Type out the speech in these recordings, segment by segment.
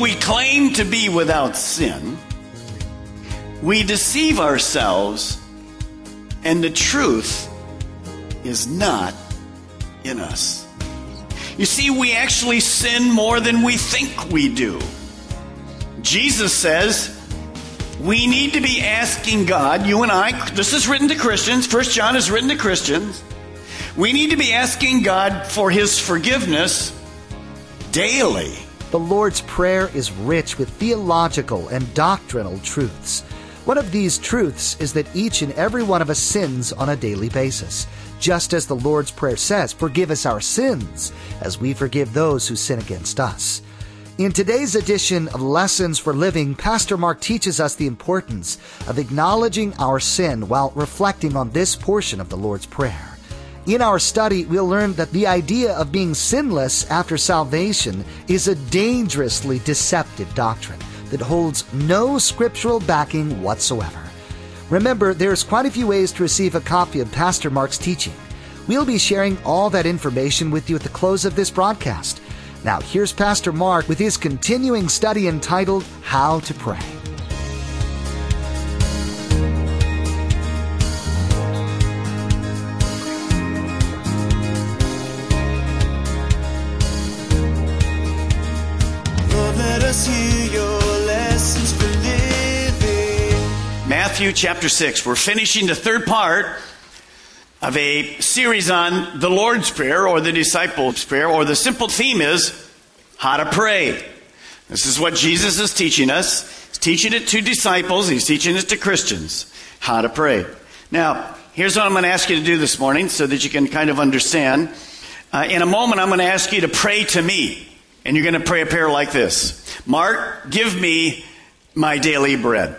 If we claim to be without sin, we deceive ourselves, and the truth is not in us. You see, we actually sin more than we think we do. Jesus says we need to be asking God, you and I, this is written to Christians, First John is written to Christians. We need to be asking God for his forgiveness daily. The Lord's Prayer is rich with theological and doctrinal truths. One of these truths is that each and every one of us sins on a daily basis. Just as the Lord's Prayer says, forgive us our sins as we forgive those who sin against us. In today's edition of Lessons for Living, Pastor Mark teaches us the importance of acknowledging our sin while reflecting on this portion of the Lord's Prayer. In our study, we'll learn that the idea of being sinless after salvation is a dangerously deceptive doctrine that holds no scriptural backing whatsoever. Remember, there's quite a few ways to receive a copy of Pastor Mark's teaching. We'll be sharing all that information with you at the close of this broadcast. Now, here's Pastor Mark with his continuing study entitled How to Pray. Matthew chapter 6. We're finishing the third part of a series on the Lord's Prayer or the Disciples' Prayer, or the simple theme is how to pray. This is what Jesus is teaching us. He's teaching it to disciples, he's teaching it to Christians how to pray. Now, here's what I'm going to ask you to do this morning so that you can kind of understand. Uh, in a moment, I'm going to ask you to pray to me, and you're going to pray a prayer like this Mark, give me my daily bread.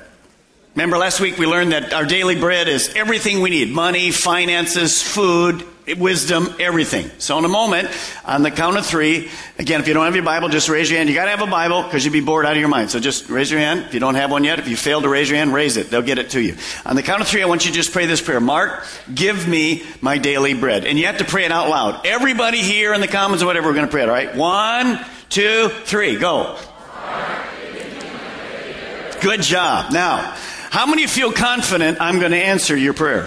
Remember last week we learned that our daily bread is everything we need money, finances, food, wisdom, everything. So, in a moment, on the count of three, again, if you don't have your Bible, just raise your hand. You got to have a Bible because you'd be bored out of your mind. So, just raise your hand. If you don't have one yet, if you fail to raise your hand, raise it. They'll get it to you. On the count of three, I want you to just pray this prayer Mark, give me my daily bread. And you have to pray it out loud. Everybody here in the comments or whatever, we're going to pray it, all right? One, two, three, go. Good job. Now, how many feel confident I'm going to answer your prayer?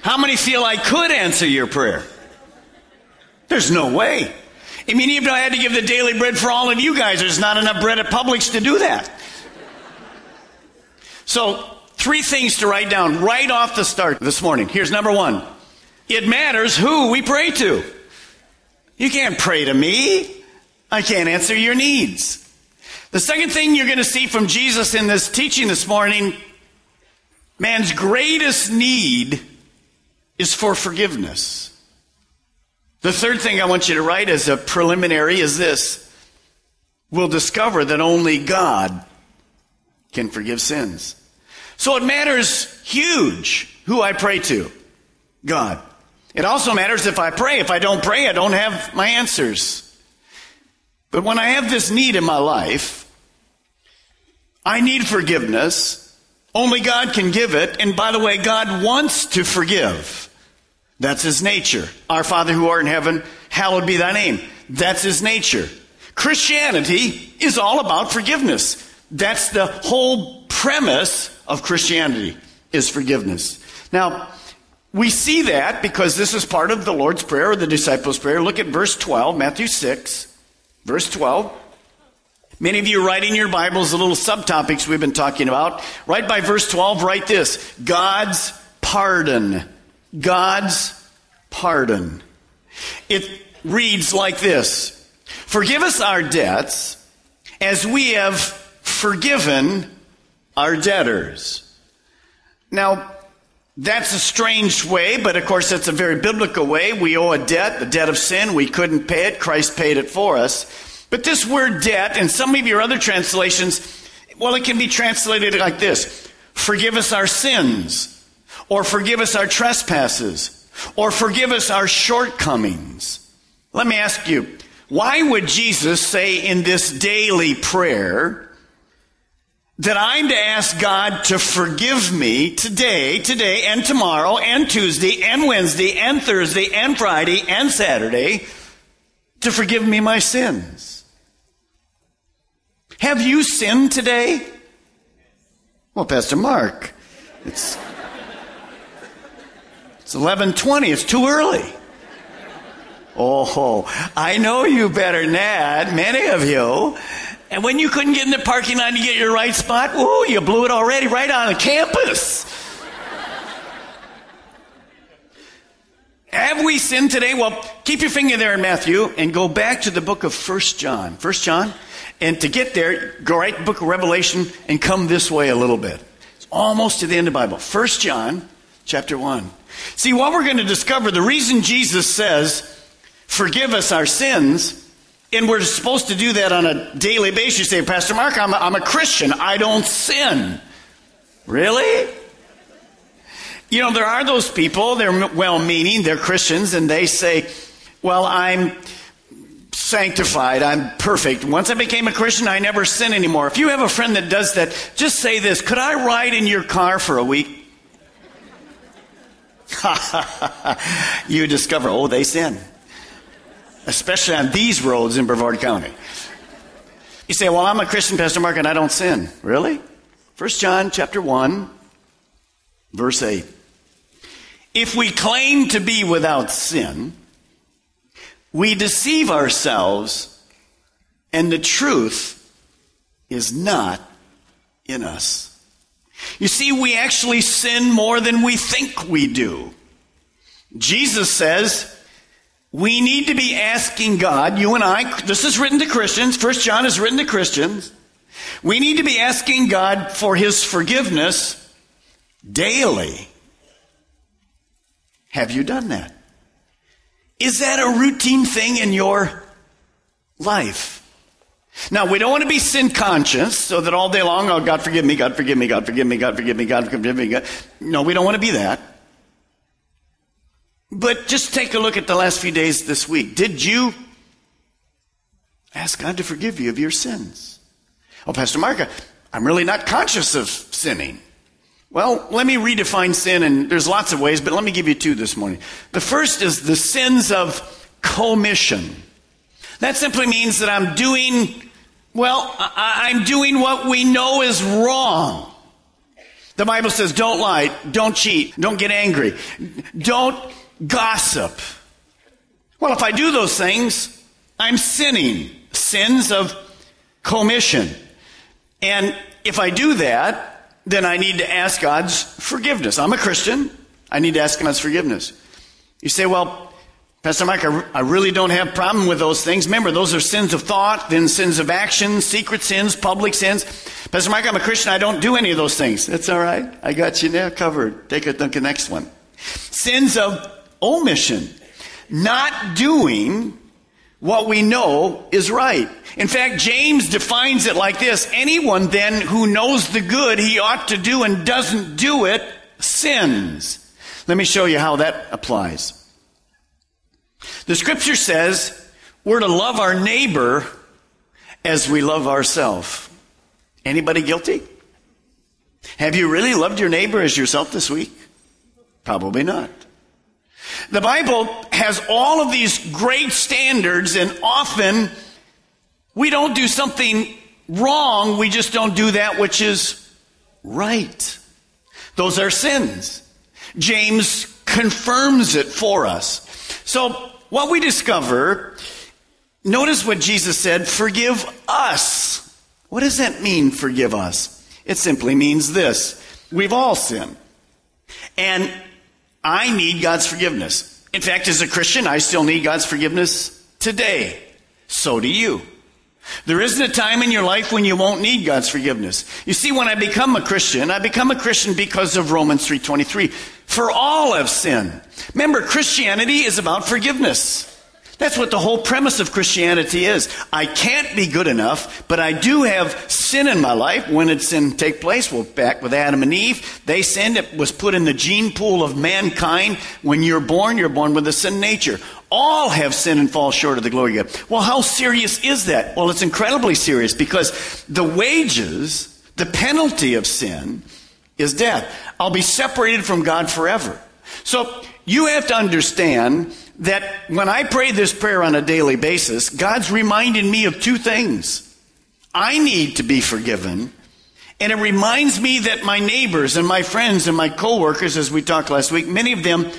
How many feel I could answer your prayer? There's no way. I mean, even if I had to give the daily bread for all of you guys, there's not enough bread at Publix to do that. So, three things to write down right off the start this morning. Here's number one. It matters who we pray to. You can't pray to me. I can't answer your needs. The second thing you're going to see from Jesus in this teaching this morning, man's greatest need is for forgiveness. The third thing I want you to write as a preliminary is this. We'll discover that only God can forgive sins. So it matters huge who I pray to. God. It also matters if I pray. If I don't pray, I don't have my answers. But when I have this need in my life, I need forgiveness. Only God can give it. And by the way, God wants to forgive. That's his nature. Our Father who art in heaven, hallowed be thy name. That's his nature. Christianity is all about forgiveness. That's the whole premise of Christianity is forgiveness. Now, we see that because this is part of the Lord's Prayer or the disciples' prayer. Look at verse 12, Matthew 6, verse 12. Many of you writing your Bibles the little subtopics we've been talking about. Right by verse 12, write this God's pardon. God's pardon. It reads like this Forgive us our debts as we have forgiven our debtors. Now, that's a strange way, but of course, that's a very biblical way. We owe a debt, the debt of sin. We couldn't pay it. Christ paid it for us. But this word debt, in some of your other translations, well, it can be translated like this Forgive us our sins, or forgive us our trespasses, or forgive us our shortcomings. Let me ask you, why would Jesus say in this daily prayer, that I'm to ask God to forgive me today, today, and tomorrow, and Tuesday, and Wednesday, and Thursday, and Friday, and Saturday, to forgive me my sins. Have you sinned today? Well, Pastor Mark, it's, it's 1120. It's too early. Oh, I know you better than that, many of you. And when you couldn't get in the parking lot to get your right spot, ooh, you blew it already right on the campus. Have we sinned today? Well, keep your finger there in Matthew and go back to the book of First John. First John. And to get there, go right to the book of Revelation and come this way a little bit. It's almost to the end of the Bible. First John, chapter 1. See, what we're going to discover, the reason Jesus says, forgive us our sins, and we're supposed to do that on a daily basis. You say, Pastor Mark, I'm a, I'm a Christian. I don't sin. Really? You know, there are those people, they're well meaning, they're Christians, and they say, Well, I'm sanctified, I'm perfect. Once I became a Christian, I never sin anymore. If you have a friend that does that, just say this Could I ride in your car for a week? you discover, oh, they sin especially on these roads in Brevard County. You say, well, I'm a Christian, Pastor Mark, and I don't sin. Really? 1 John chapter 1, verse 8. If we claim to be without sin, we deceive ourselves, and the truth is not in us. You see, we actually sin more than we think we do. Jesus says, we need to be asking God, you and I, this is written to Christians, First John is written to Christians. We need to be asking God for his forgiveness daily. Have you done that? Is that a routine thing in your life? Now, we don't want to be sin conscious so that all day long, oh, God forgive me, God forgive me, God forgive me, God forgive me, God forgive me. God. No, we don't want to be that. But just take a look at the last few days this week. Did you ask God to forgive you of your sins? Oh, Pastor Mark, I'm really not conscious of sinning. Well, let me redefine sin, and there's lots of ways, but let me give you two this morning. The first is the sins of commission. That simply means that I'm doing, well, I'm doing what we know is wrong. The Bible says don't lie, don't cheat, don't get angry, don't gossip. Well, if I do those things, I'm sinning. Sins of commission. And if I do that, then I need to ask God's forgiveness. I'm a Christian. I need to ask God's forgiveness. You say, well, Pastor Mike, I, really don't have problem with those things. Remember, those are sins of thought, then sins of action, secret sins, public sins. Pastor Mike, I'm a Christian. I don't do any of those things. That's all right. I got you now covered. Take a look at the next one. Sins of omission, not doing what we know is right. In fact, James defines it like this anyone then who knows the good he ought to do and doesn't do it sins. Let me show you how that applies. The scripture says we're to love our neighbor as we love ourselves. Anybody guilty? Have you really loved your neighbor as yourself this week? Probably not. The Bible has all of these great standards, and often we don't do something wrong, we just don't do that which is right. Those are sins. James confirms it for us. So, what we discover, notice what Jesus said forgive us. What does that mean, forgive us? It simply means this we've all sinned. And I need God's forgiveness. In fact, as a Christian, I still need God's forgiveness today. So do you. There isn't a time in your life when you won't need God's forgiveness. You see, when I become a Christian, I become a Christian because of Romans 3.23. For all have sinned. Remember, Christianity is about forgiveness. That's what the whole premise of Christianity is. I can't be good enough, but I do have sin in my life. When did sin take place? Well, back with Adam and Eve, they sinned. It was put in the gene pool of mankind. When you're born, you're born with a sin nature. All have sinned and fall short of the glory of God. Well, how serious is that? Well, it's incredibly serious because the wages, the penalty of sin, is death. I'll be separated from God forever. So you have to understand that when I pray this prayer on a daily basis, God's reminding me of two things. I need to be forgiven, and it reminds me that my neighbors and my friends and my coworkers, as we talked last week, many of them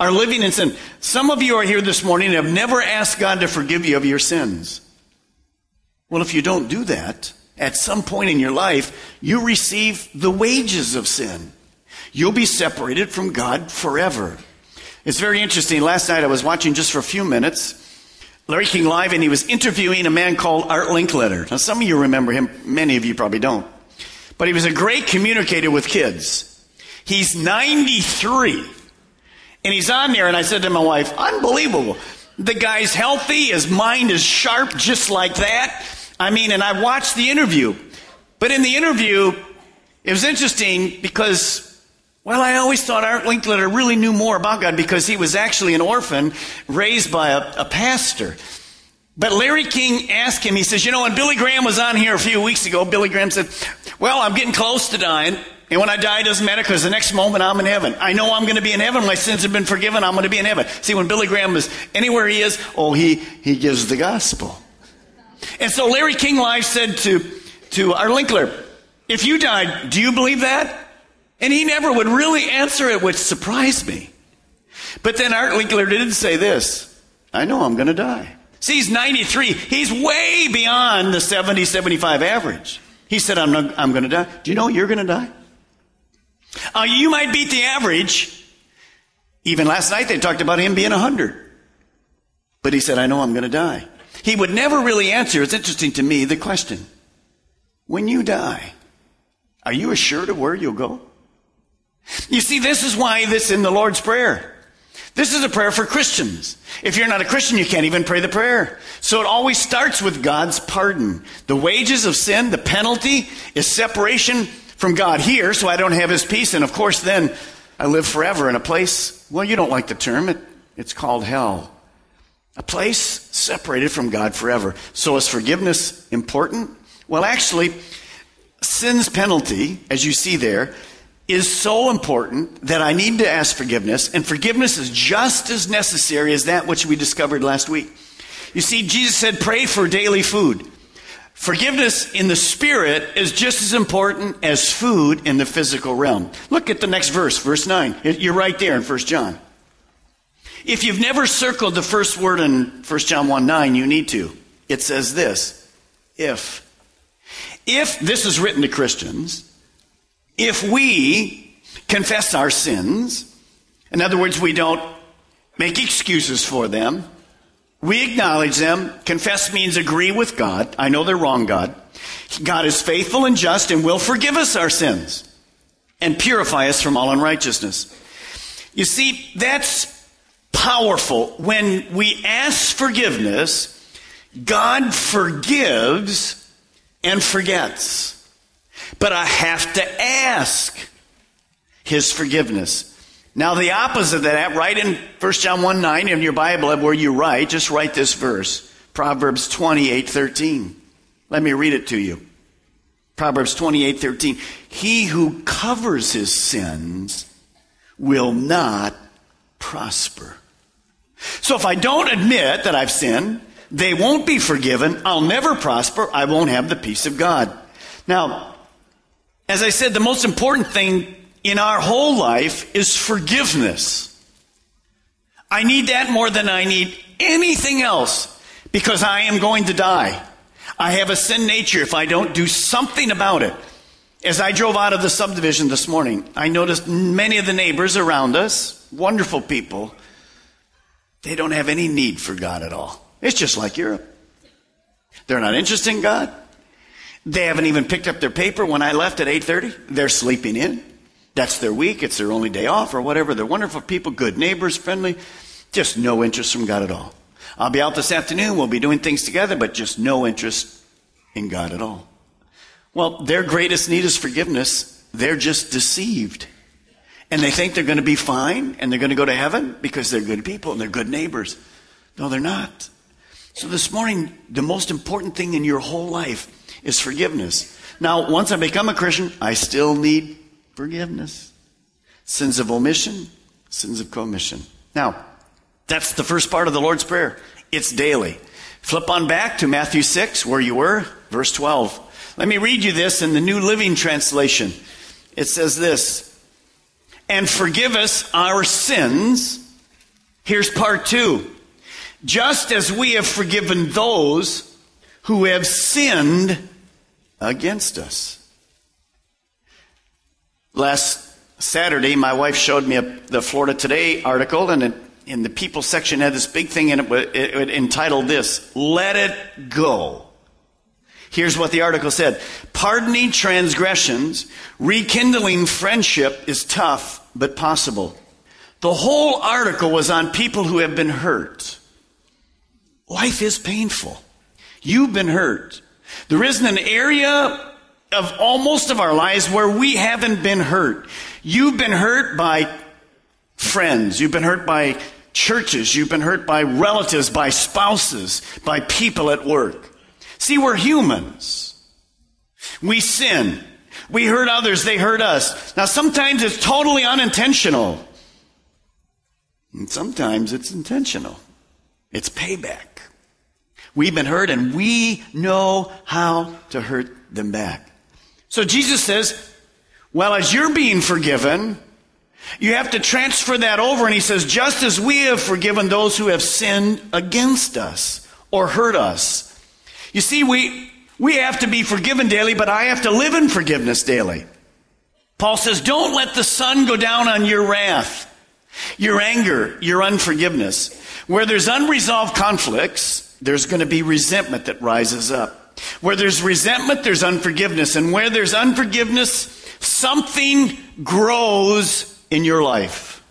are living in sin. Some of you are here this morning and have never asked God to forgive you of your sins. Well, if you don't do that, at some point in your life, you receive the wages of sin. You'll be separated from God forever. It's very interesting. Last night I was watching just for a few minutes Larry King Live, and he was interviewing a man called Art Linkletter. Now, some of you remember him, many of you probably don't. But he was a great communicator with kids. He's 93. And he's on there, and I said to my wife, Unbelievable. The guy's healthy, his mind is sharp just like that. I mean, and I watched the interview. But in the interview, it was interesting because well, I always thought Art Linkletter really knew more about God because he was actually an orphan raised by a, a pastor. But Larry King asked him, he says, You know, when Billy Graham was on here a few weeks ago, Billy Graham said, Well, I'm getting close to dying. And when I die, it doesn't matter because the next moment I'm in heaven. I know I'm going to be in heaven. My sins have been forgiven. I'm going to be in heaven. See, when Billy Graham is anywhere he is, oh, he, he gives the gospel. And so Larry King Live said to, to Art Linkletter, if you died, do you believe that? And he never would really answer it, which surprised me. But then Art Linkletter did say this I know I'm going to die. See, he's 93. He's way beyond the 70, 75 average. He said, I'm, I'm going to die. Do you know you're going to die? Uh, you might beat the average. Even last night they talked about him being 100. But he said, I know I'm going to die. He would never really answer, it's interesting to me, the question When you die, are you assured of where you'll go? You see, this is why this in the Lord's Prayer. This is a prayer for Christians. If you're not a Christian, you can't even pray the prayer. So it always starts with God's pardon. The wages of sin, the penalty, is separation from God here, so I don't have His peace. And of course, then I live forever in a place, well, you don't like the term, it, it's called hell. A place separated from God forever. So is forgiveness important? Well, actually, sin's penalty, as you see there, is so important that I need to ask forgiveness, and forgiveness is just as necessary as that which we discovered last week. You see, Jesus said, pray for daily food. Forgiveness in the spirit is just as important as food in the physical realm. Look at the next verse, verse 9. You're right there in 1 John. If you've never circled the first word in 1 John 1 9, you need to. It says this if. If this is written to Christians, if we confess our sins, in other words, we don't make excuses for them, we acknowledge them. Confess means agree with God. I know they're wrong, God. God is faithful and just and will forgive us our sins and purify us from all unrighteousness. You see, that's powerful. When we ask forgiveness, God forgives and forgets. But I have to ask his forgiveness. Now, the opposite of that, right in 1 John 1 9 in your Bible, where you write, just write this verse Proverbs 28 13. Let me read it to you. Proverbs 28 13. He who covers his sins will not prosper. So if I don't admit that I've sinned, they won't be forgiven. I'll never prosper. I won't have the peace of God. Now, as I said, the most important thing in our whole life is forgiveness. I need that more than I need anything else because I am going to die. I have a sin nature if I don't do something about it. As I drove out of the subdivision this morning, I noticed many of the neighbors around us, wonderful people, they don't have any need for God at all. It's just like Europe. They're not interested in God. They haven't even picked up their paper when I left at 8:30. They're sleeping in. That's their week. It's their only day off or whatever. They're wonderful people, good neighbors, friendly. Just no interest from God at all. I'll be out this afternoon. We'll be doing things together, but just no interest in God at all. Well, their greatest need is forgiveness. They're just deceived. And they think they're going to be fine and they're going to go to heaven because they're good people and they're good neighbors. No, they're not. So this morning, the most important thing in your whole life is forgiveness. Now, once I become a Christian, I still need forgiveness. Sins of omission, sins of commission. Now, that's the first part of the Lord's Prayer. It's daily. Flip on back to Matthew 6, where you were, verse 12. Let me read you this in the New Living Translation. It says this And forgive us our sins. Here's part two. Just as we have forgiven those who have sinned against us. Last Saturday, my wife showed me a, the Florida Today article, and it, in the people section had this big thing in it, it, it entitled this, Let It Go. Here's what the article said. Pardoning transgressions, rekindling friendship is tough, but possible. The whole article was on people who have been hurt. Life is painful. You've been hurt. There isn't an area of almost of our lives where we haven't been hurt. You've been hurt by friends. You've been hurt by churches. You've been hurt by relatives, by spouses, by people at work. See, we're humans. We sin. We hurt others. They hurt us. Now, sometimes it's totally unintentional. And sometimes it's intentional. It's payback. We've been hurt and we know how to hurt them back. So Jesus says, well, as you're being forgiven, you have to transfer that over. And he says, just as we have forgiven those who have sinned against us or hurt us. You see, we, we have to be forgiven daily, but I have to live in forgiveness daily. Paul says, don't let the sun go down on your wrath, your anger, your unforgiveness. Where there's unresolved conflicts, there's going to be resentment that rises up. Where there's resentment, there's unforgiveness. And where there's unforgiveness, something grows in your life.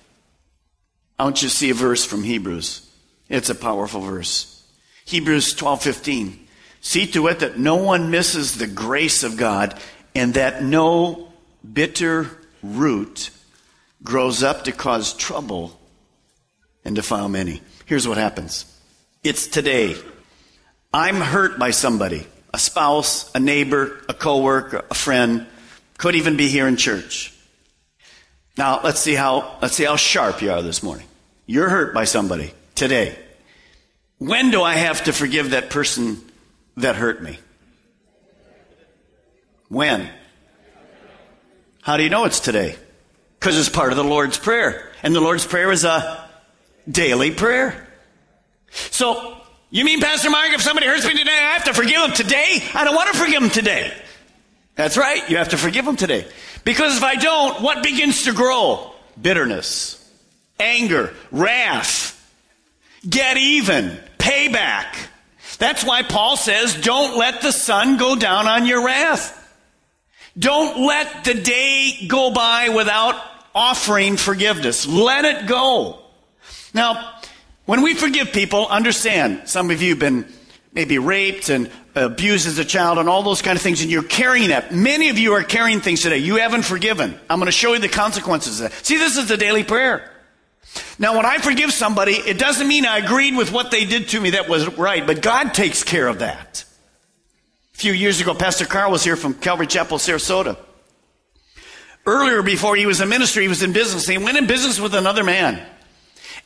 I want you to see a verse from Hebrews. It's a powerful verse. Hebrews 12:15. See to it that no one misses the grace of God and that no bitter root grows up to cause trouble and defile many. Here's what happens. It's today. I'm hurt by somebody, a spouse, a neighbor, a coworker, a friend, could even be here in church. Now, let's see how, let's see how sharp you are this morning. You're hurt by somebody today. When do I have to forgive that person that hurt me? When? How do you know it's today? Because it's part of the Lord's Prayer. And the Lord's Prayer is a daily prayer. So, you mean, Pastor Mark, if somebody hurts me today, I have to forgive them today? I don't want to forgive them today. That's right. You have to forgive them today. Because if I don't, what begins to grow? Bitterness, anger, wrath, get even, payback. That's why Paul says, don't let the sun go down on your wrath. Don't let the day go by without offering forgiveness. Let it go. Now, when we forgive people, understand, some of you have been maybe raped and abused as a child and all those kind of things, and you're carrying that. Many of you are carrying things today. You haven't forgiven. I'm going to show you the consequences of that. See, this is the daily prayer. Now, when I forgive somebody, it doesn't mean I agreed with what they did to me that was right, but God takes care of that. A few years ago, Pastor Carl was here from Calvary Chapel, Sarasota. Earlier, before he was in ministry, he was in business. He went in business with another man.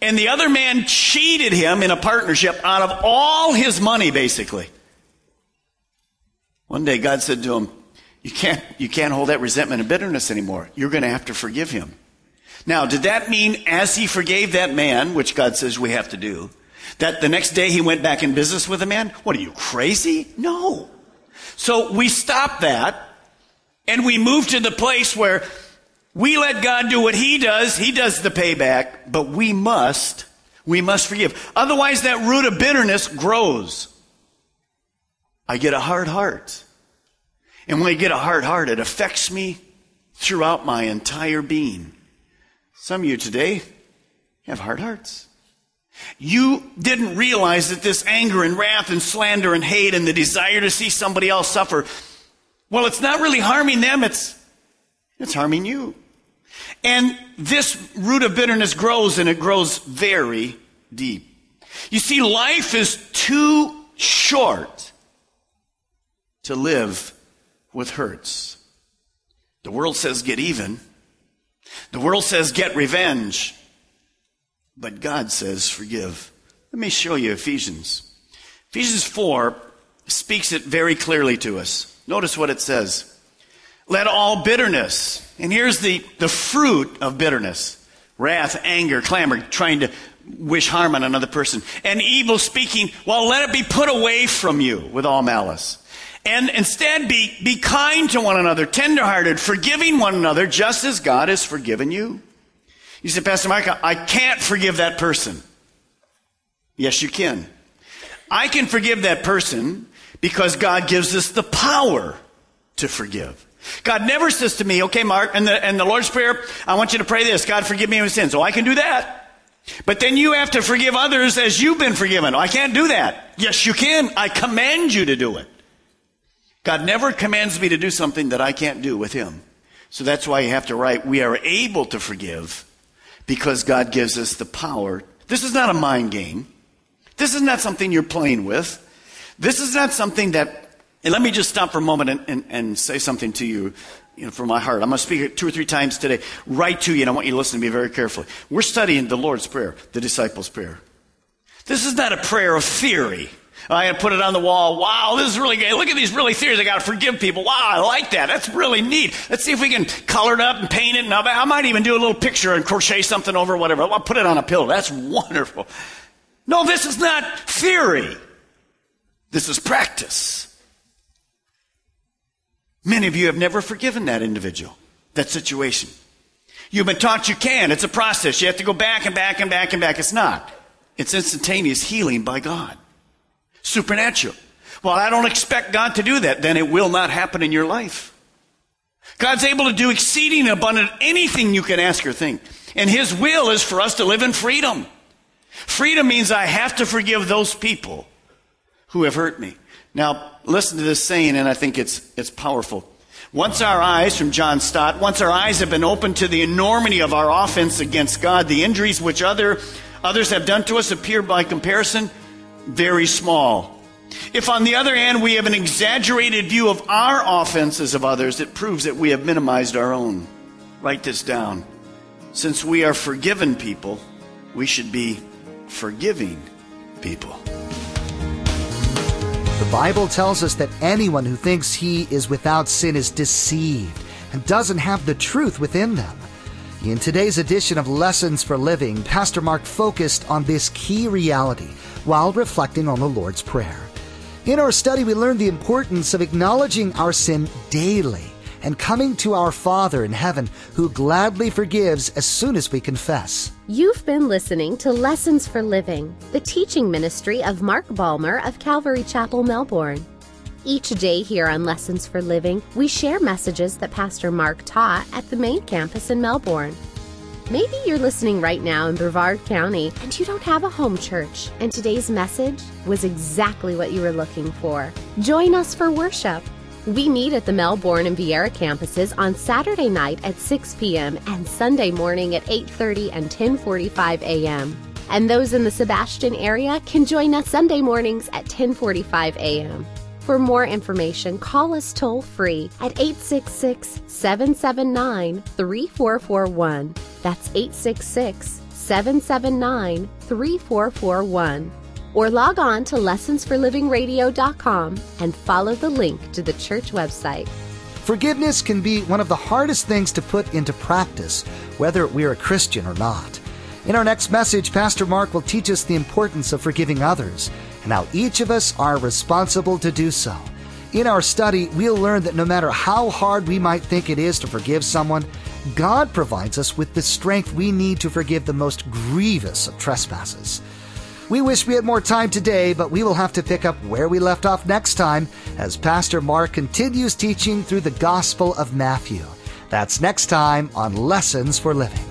And the other man cheated him in a partnership out of all his money, basically. One day God said to him, you can't, you can't hold that resentment and bitterness anymore. You're going to have to forgive him. Now, did that mean as he forgave that man, which God says we have to do, that the next day he went back in business with the man? What are you, crazy? No. So we stopped that and we moved to the place where we let God do what He does. He does the payback, but we must, we must forgive. Otherwise, that root of bitterness grows. I get a hard heart. And when I get a hard heart, it affects me throughout my entire being. Some of you today have hard hearts. You didn't realize that this anger and wrath and slander and hate and the desire to see somebody else suffer, well, it's not really harming them, it's, it's harming you. And this root of bitterness grows and it grows very deep. You see, life is too short to live with hurts. The world says get even. The world says get revenge. But God says forgive. Let me show you Ephesians. Ephesians 4 speaks it very clearly to us. Notice what it says. Let all bitterness, and here's the, the fruit of bitterness wrath, anger, clamor, trying to wish harm on another person, and evil speaking, well, let it be put away from you with all malice. And instead be, be kind to one another, tenderhearted, forgiving one another, just as God has forgiven you. You say, Pastor Mike, I can't forgive that person. Yes, you can. I can forgive that person because God gives us the power to forgive. God never says to me, okay, Mark, and the, and the Lord's Prayer, I want you to pray this. God, forgive me of my sins. So I can do that. But then you have to forgive others as you've been forgiven. I can't do that. Yes, you can. I command you to do it. God never commands me to do something that I can't do with Him. So that's why you have to write, we are able to forgive because God gives us the power. This is not a mind game. This is not something you're playing with. This is not something that, and let me just stop for a moment and, and, and say something to you, you know, from my heart. I'm going to speak it two or three times today, right to you, and I want you to listen to me very carefully. We're studying the Lord's Prayer, the disciples' prayer. This is not a prayer of theory. I put it on the wall. Wow, this is really good. Look at these really theories. I got to forgive people. Wow, I like that. That's really neat. Let's see if we can color it up and paint it. And I might even do a little picture and crochet something over whatever. I'll put it on a pillow. That's wonderful. No, this is not theory. This is practice. Many of you have never forgiven that individual, that situation. You've been taught you can. It's a process. You have to go back and back and back and back. It's not. It's instantaneous healing by God. Supernatural. Well, I don't expect God to do that. Then it will not happen in your life. God's able to do exceeding abundant anything you can ask or think. And His will is for us to live in freedom. Freedom means I have to forgive those people who have hurt me. Now, listen to this saying, and I think it's, it's powerful. Once our eyes, from John Stott, once our eyes have been opened to the enormity of our offense against God, the injuries which other, others have done to us appear by comparison very small. If, on the other hand, we have an exaggerated view of our offenses of others, it proves that we have minimized our own. Write this down. Since we are forgiven people, we should be forgiving people. The Bible tells us that anyone who thinks he is without sin is deceived and doesn't have the truth within them. In today's edition of Lessons for Living, Pastor Mark focused on this key reality while reflecting on the Lord's Prayer. In our study, we learned the importance of acknowledging our sin daily and coming to our Father in heaven who gladly forgives as soon as we confess. You've been listening to Lessons for Living, the teaching ministry of Mark Balmer of Calvary Chapel, Melbourne. Each day here on Lessons for Living, we share messages that Pastor Mark taught at the main campus in Melbourne. Maybe you're listening right now in Brevard County and you don't have a home church, and today's message was exactly what you were looking for. Join us for worship. We meet at the Melbourne and Viera campuses on Saturday night at 6 p.m. and Sunday morning at 8:30 and 10:45 a.m. And those in the Sebastian area can join us Sunday mornings at 10:45 a.m. For more information, call us toll free at 866 779 3441. That's 866 779 3441 or log on to lessonsforlivingradio.com and follow the link to the church website. Forgiveness can be one of the hardest things to put into practice, whether we're a Christian or not. In our next message, Pastor Mark will teach us the importance of forgiving others and how each of us are responsible to do so. In our study, we'll learn that no matter how hard we might think it is to forgive someone, God provides us with the strength we need to forgive the most grievous of trespasses. We wish we had more time today, but we will have to pick up where we left off next time as Pastor Mark continues teaching through the Gospel of Matthew. That's next time on Lessons for Living.